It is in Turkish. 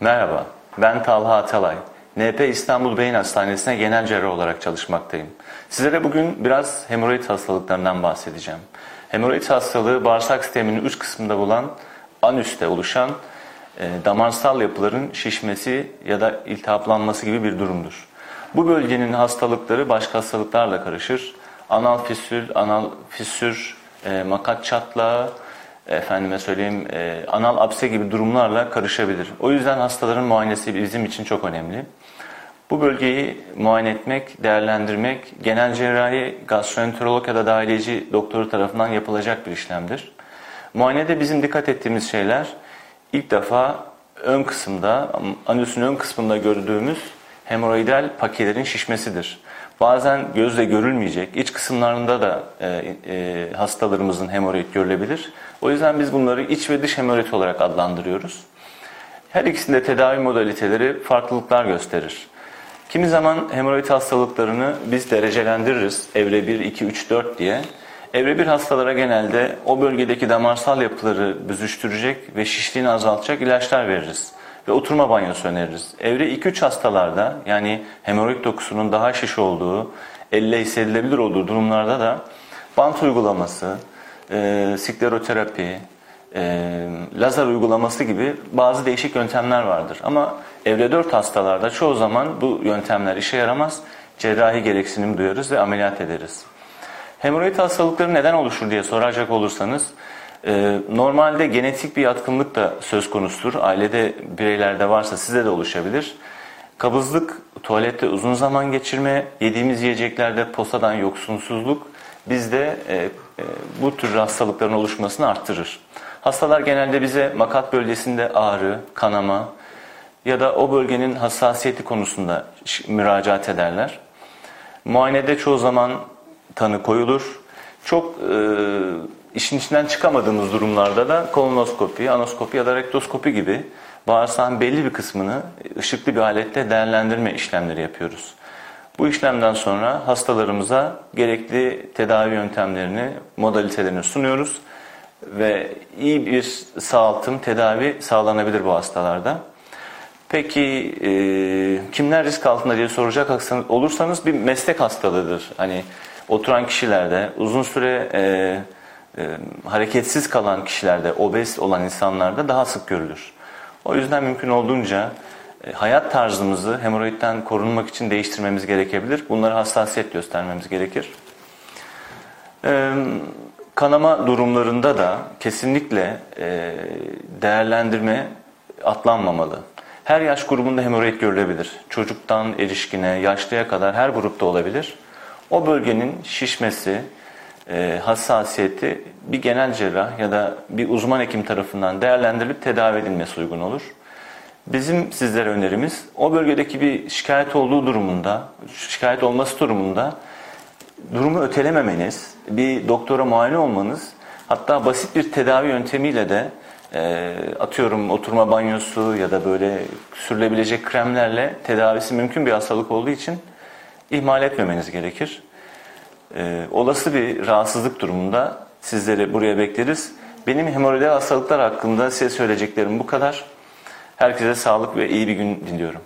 Merhaba, ben Talha Atalay. NP İstanbul Beyin Hastanesi'ne genel cerrah olarak çalışmaktayım. Sizlere bugün biraz hemoroid hastalıklarından bahsedeceğim. Hemoroid hastalığı bağırsak sisteminin uç kısmında bulunan anüste oluşan e, damarsal yapıların şişmesi ya da iltihaplanması gibi bir durumdur. Bu bölgenin hastalıkları başka hastalıklarla karışır. Anal fissür, anal fissür, e, makat çatlağı, efendime söyleyeyim e, anal apse gibi durumlarla karışabilir. O yüzden hastaların muayenesi bizim için çok önemli. Bu bölgeyi muayene etmek, değerlendirmek genel cerrahi, gastroenterolog ya da dahiliyeci doktoru tarafından yapılacak bir işlemdir. Muayenede bizim dikkat ettiğimiz şeyler ilk defa ön kısımda, anüsün ön kısmında gördüğümüz hemoroidal pakelerin şişmesidir. Bazen gözle görülmeyecek, iç kısımlarında da e, e, hastalarımızın hemoroid görülebilir. O yüzden biz bunları iç ve dış hemoroid olarak adlandırıyoruz. Her ikisinde tedavi modaliteleri farklılıklar gösterir. Kimi zaman hemoroid hastalıklarını biz derecelendiririz. Evre 1, 2, 3, 4 diye. Evre 1 hastalara genelde o bölgedeki damarsal yapıları büzüştürecek ve şişliğini azaltacak ilaçlar veririz ve oturma banyosu öneririz. Evre 2-3 hastalarda yani hemoroid dokusunun daha şiş olduğu, elle hissedilebilir olduğu durumlarda da bant uygulaması, e, skleroterapi, e, lazer uygulaması gibi bazı değişik yöntemler vardır. Ama evre 4 hastalarda çoğu zaman bu yöntemler işe yaramaz. Cerrahi gereksinim duyarız ve ameliyat ederiz. Hemoroid hastalıkları neden oluşur diye soracak olursanız ee, normalde genetik bir yatkınlık da söz konusudur. Ailede bireylerde varsa size de oluşabilir. Kabızlık, tuvalette uzun zaman geçirme, yediğimiz yiyeceklerde posadan yoksunsuzluk bizde e, e, bu tür hastalıkların oluşmasını arttırır. Hastalar genelde bize makat bölgesinde ağrı, kanama ya da o bölgenin hassasiyeti konusunda müracaat ederler. Muayenede çoğu zaman tanı koyulur. Çok e, işin içinden çıkamadığımız durumlarda da kolonoskopi, anoskopi ya da rektoskopi gibi bağırsağın belli bir kısmını ışıklı bir aletle değerlendirme işlemleri yapıyoruz. Bu işlemden sonra hastalarımıza gerekli tedavi yöntemlerini, modalitelerini sunuyoruz ve iyi bir sağaltım, tedavi sağlanabilir bu hastalarda. Peki e, kimler risk altında diye soracak olursanız bir meslek hastalığıdır. Hani oturan kişilerde uzun süre e, e, hareketsiz kalan kişilerde, obez olan insanlarda daha sık görülür. O yüzden mümkün olduğunca e, hayat tarzımızı hemoroidden korunmak için değiştirmemiz gerekebilir. Bunlara hassasiyet göstermemiz gerekir. E, kanama durumlarında da kesinlikle e, değerlendirme atlanmamalı. Her yaş grubunda hemoroid görülebilir. Çocuktan erişkine, yaşlıya kadar her grupta olabilir. O bölgenin şişmesi, hassasiyeti bir genel cerrah ya da bir uzman hekim tarafından değerlendirilip tedavi edilmesi uygun olur. Bizim sizlere önerimiz o bölgedeki bir şikayet olduğu durumunda, şikayet olması durumunda durumu ötelememeniz, bir doktora muayene olmanız, hatta basit bir tedavi yöntemiyle de e, atıyorum oturma banyosu ya da böyle sürülebilecek kremlerle tedavisi mümkün bir hastalık olduğu için ihmal etmemeniz gerekir. Ee, olası bir rahatsızlık durumunda sizleri buraya bekleriz. Benim hemoroidal hastalıklar hakkında size söyleyeceklerim bu kadar. Herkese sağlık ve iyi bir gün diliyorum.